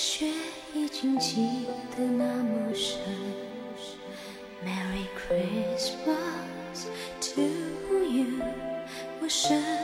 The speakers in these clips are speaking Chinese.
雪已经积得那么深。Merry Christmas to you，我深。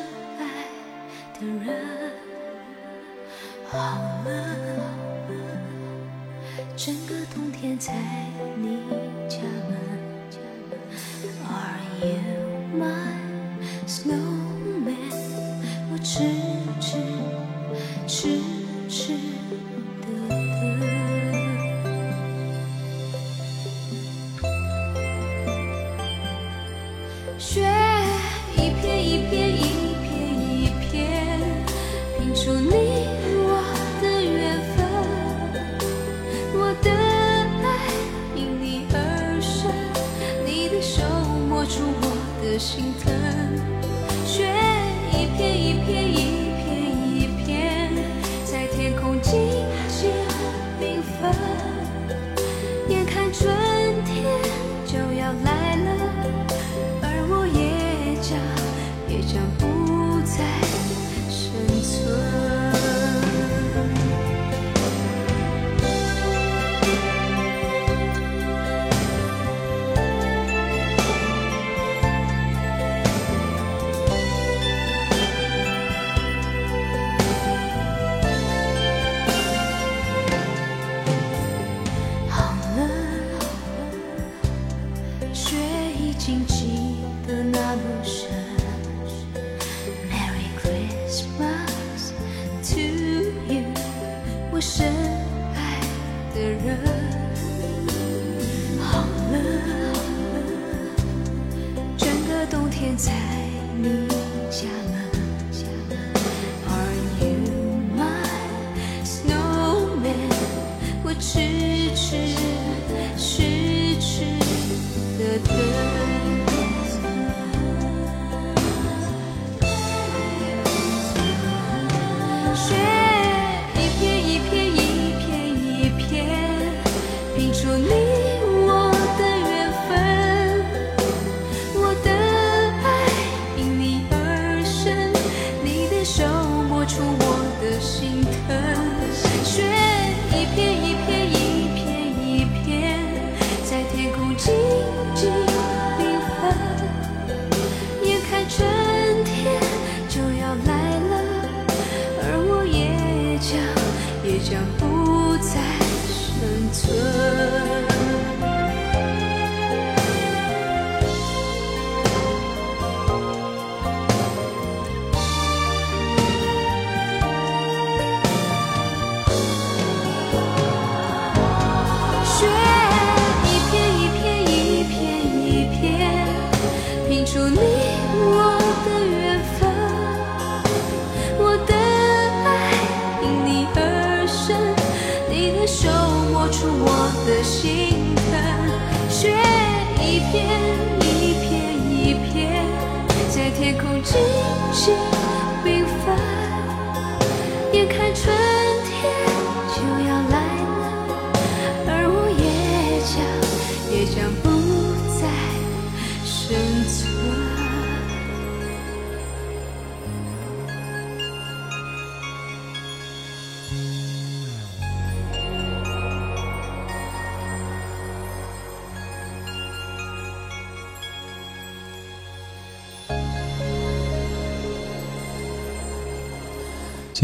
祝你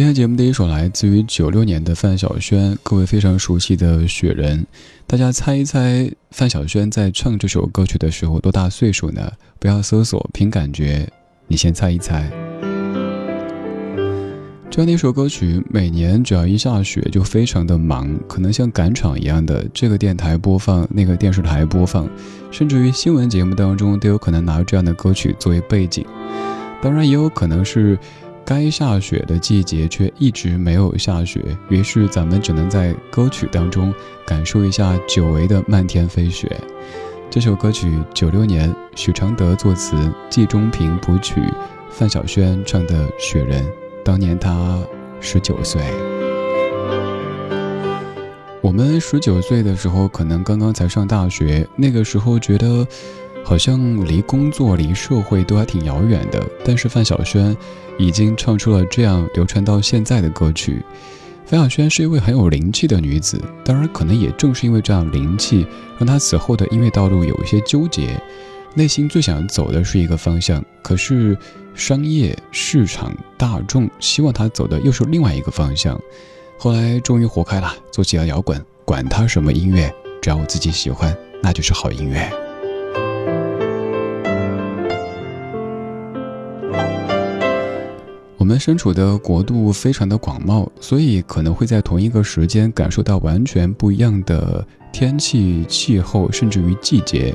今天节目的一首来自于九六年的范晓萱，各位非常熟悉的《雪人》，大家猜一猜范晓萱在唱这首歌曲的时候多大岁数呢？不要搜索，凭感觉，你先猜一猜。这样的一首歌曲，每年只要一下雪就非常的忙，可能像赶场一样的，这个电台播放，那个电视台播放，甚至于新闻节目当中都有可能拿这样的歌曲作为背景。当然，也有可能是该下雪的季节却一直没有下雪，于是咱们只能在歌曲当中感受一下久违的漫天飞雪。这首歌曲九六年许常德作词，季中平谱曲，范晓萱唱的《雪人》。当年他十九岁，我们十九岁的时候可能刚刚才上大学，那个时候觉得好像离工作、离社会都还挺遥远的。但是范晓萱已经唱出了这样流传到现在的歌曲。范晓萱是一位很有灵气的女子，当然，可能也正是因为这样灵气，让她此后的音乐道路有一些纠结。内心最想走的是一个方向，可是商业市场大众希望她走的又是另外一个方向。后来终于活开了，做起了摇滚，管他什么音乐，只要我自己喜欢，那就是好音乐。我们身处的国度非常的广袤，所以可能会在同一个时间感受到完全不一样的天气、气候，甚至于季节。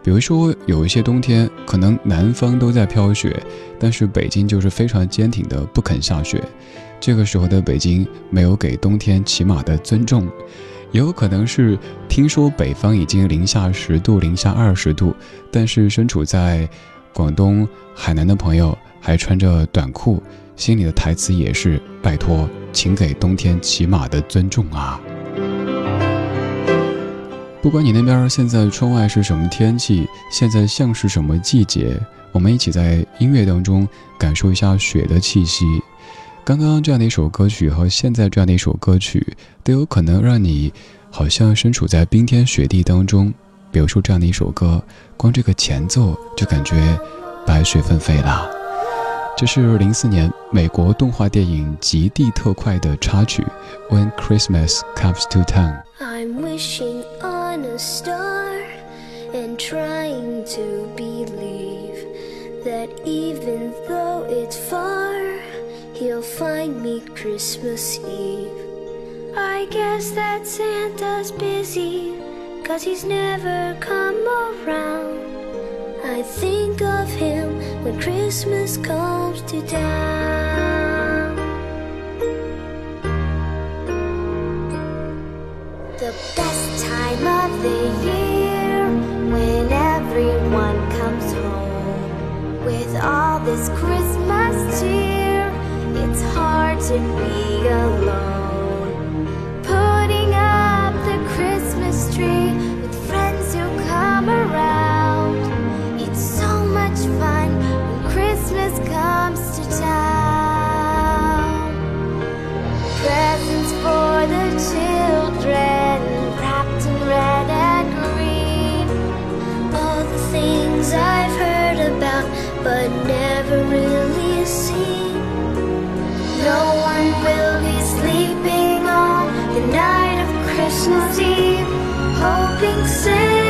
比如说，有一些冬天，可能南方都在飘雪，但是北京就是非常坚挺的不肯下雪。这个时候的北京没有给冬天起码的尊重，也有可能是听说北方已经零下十度、零下二十度，但是身处在广东、海南的朋友还穿着短裤，心里的台词也是：拜托，请给冬天起码的尊重啊！不管你那边现在窗外是什么天气，现在像是什么季节，我们一起在音乐当中感受一下雪的气息。刚刚这样的一首歌曲和现在这样的一首歌曲，都有可能让你好像身处在冰天雪地当中。比如说这样的一首歌，光这个前奏就感觉白雪纷飞了。这是零四年美国动画电影《极地特快》的插曲《When Christmas Comes to Town》。on a star and trying to believe that even though it's far, he'll find me Christmas Eve. I guess that Santa's busy, cause he's never come around. I think of him when Christmas comes to town. The best time of the year when everyone comes home with all this Christmas cheer. It's hard to be alone. Krishna's Eve, hoping safe.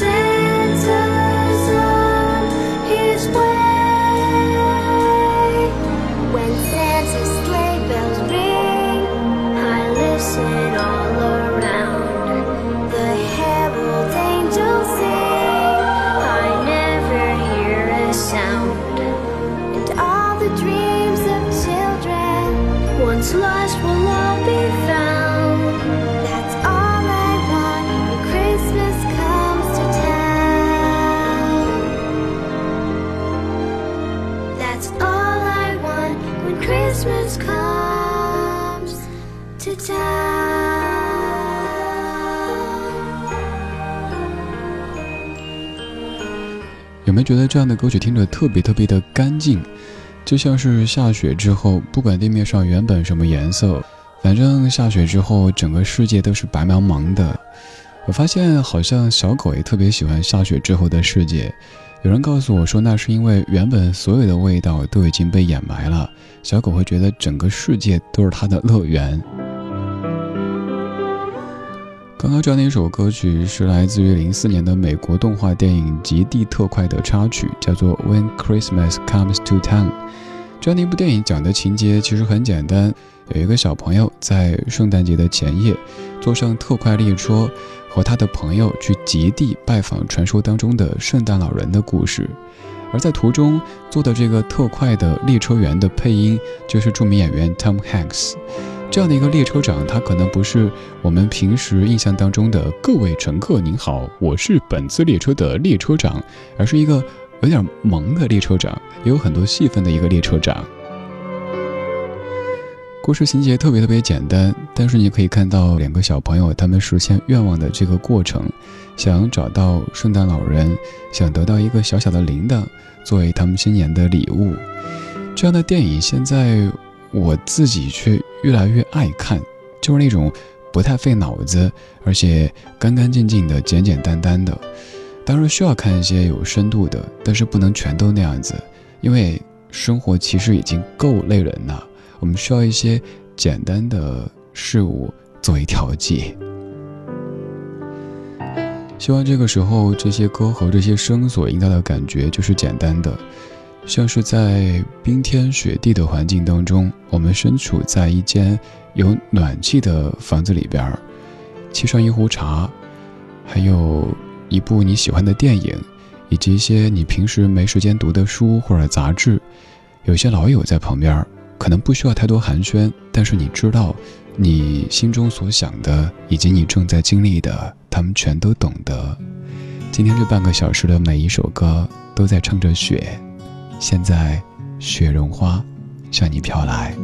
sing 有没有觉得这样的歌曲听着特别特别的干净就像是下雪之后不管地面上原本什么颜色反正下雪之后整个世界都是白茫茫的。我发现好像小狗也特别喜欢下雪之后的世界。有人告诉我说，那是因为原本所有的味道都已经被掩埋了，小狗会觉得整个世界都是它的乐园。刚刚这样的一首歌曲是来自于零四年的美国动画电影《极地特快》的插曲，叫做《When Christmas Comes to Town》。这样的一部电影讲的情节其实很简单，有一个小朋友在圣诞节的前夜，坐上特快列车，和他的朋友去极地拜访传说当中的圣诞老人的故事。而在途中坐的这个特快的列车员的配音，就是著名演员 Tom Hanks。这样的一个列车长，他可能不是我们平时印象当中的各位乘客您好，我是本次列车的列车长，而是一个有点萌的列车长，也有很多戏份的一个列车长。故事情节特别特别简单，但是你可以看到两个小朋友他们实现愿望的这个过程，想找到圣诞老人，想得到一个小小的铃铛作为他们新年的礼物。这样的电影现在。我自己却越来越爱看，就是那种不太费脑子，而且干干净净的、简简单单的。当然需要看一些有深度的，但是不能全都那样子，因为生活其实已经够累人了。我们需要一些简单的事物作为调剂。希望这个时候这些歌和这些声所营造的感觉就是简单的。像是在冰天雪地的环境当中，我们身处在一间有暖气的房子里边，沏上一壶茶，还有一部你喜欢的电影，以及一些你平时没时间读的书或者杂志。有些老友在旁边，可能不需要太多寒暄，但是你知道，你心中所想的以及你正在经历的，他们全都懂得。今天这半个小时的每一首歌都在唱着雪。现在，雪绒花向你飘来。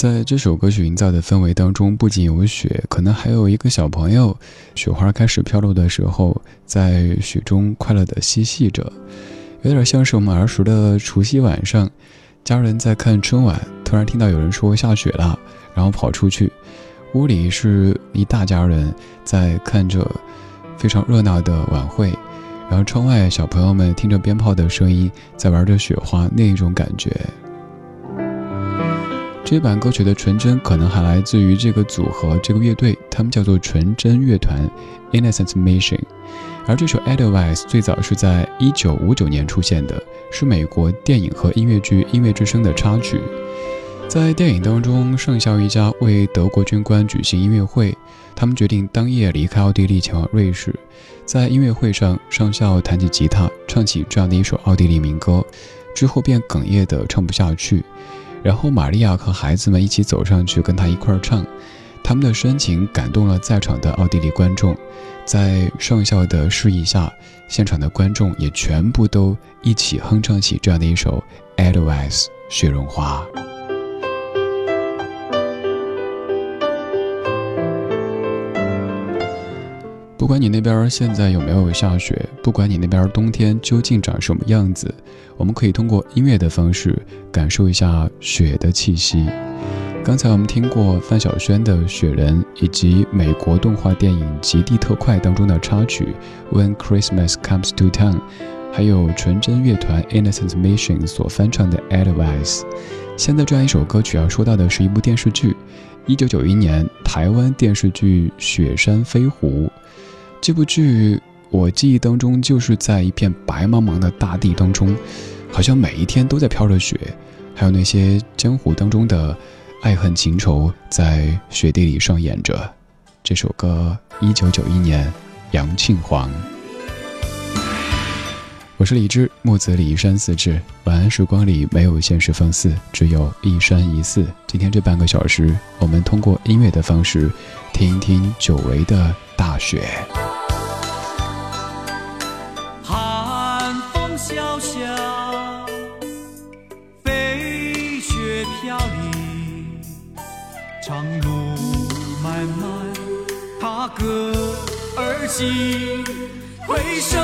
在这首歌曲营造的氛围当中，不仅有雪，可能还有一个小朋友。雪花开始飘落的时候，在雪中快乐的嬉戏着，有点像是我们儿时的除夕晚上，家人在看春晚，突然听到有人说下雪了，然后跑出去，屋里是一大家人在看着非常热闹的晚会，然后窗外小朋友们听着鞭炮的声音，在玩着雪花，那一种感觉。这版歌曲的纯真可能还来自于这个组合、这个乐队，他们叫做纯真乐团 （Innocent Mission）。而这首《Edelweiss》最早是在一九五九年出现的，是美国电影和音乐剧《音乐之声》的插曲。在电影当中，上校一家为德国军官举行音乐会，他们决定当夜离开奥地利前往瑞士。在音乐会上，上校弹起吉他，唱起这样的一首奥地利民歌，之后便哽咽的唱不下去。然后玛利亚和孩子们一起走上去跟他一块儿唱，他们的深情感动了在场的奥地利观众。在上校的示意下，现场的观众也全部都一起哼唱起这样的一首《Edelweiss》雪绒花。不管你那边现在有没有下雪，不管你那边冬天究竟长什么样子，我们可以通过音乐的方式感受一下雪的气息。刚才我们听过范晓萱的《雪人》，以及美国动画电影《极地特快》当中的插曲《When Christmas Comes to Town》，还有纯真乐团 Innocent Mission 所翻唱的《Advice》。现在这样一首歌曲要说到的是一部电视剧，一九九一年台湾电视剧《雪山飞狐》。这部剧我记忆当中就是在一片白茫茫的大地当中，好像每一天都在飘着雪，还有那些江湖当中的爱恨情仇在雪地里上演着。这首歌，一九九一年，杨庆煌。我是李志，木子李一山四志。晚安时光里没有现实放肆，只有一山一寺。今天这半个小时，我们通过音乐的方式，听一听久违的大雪。而行，回首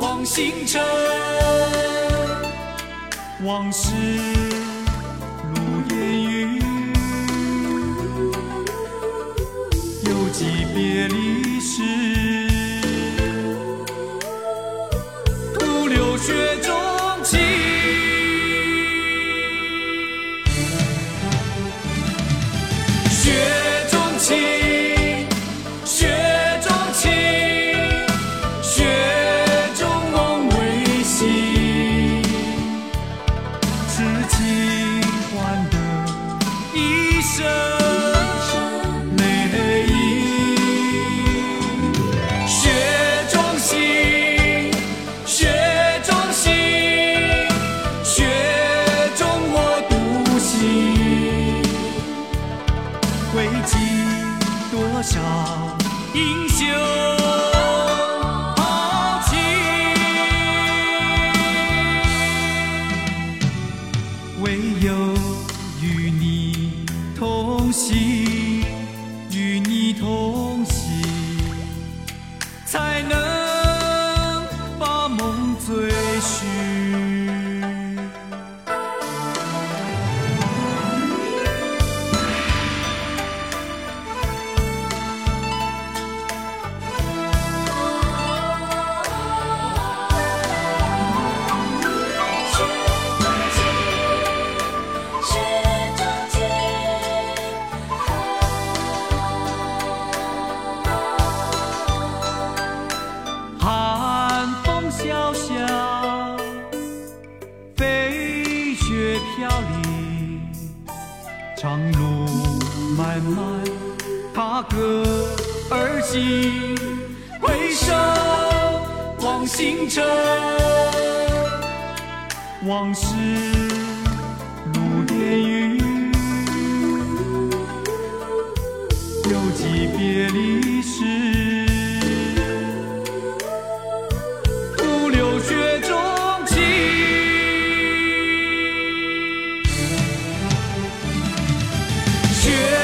望星辰，往事如烟云，犹记别离时。sure.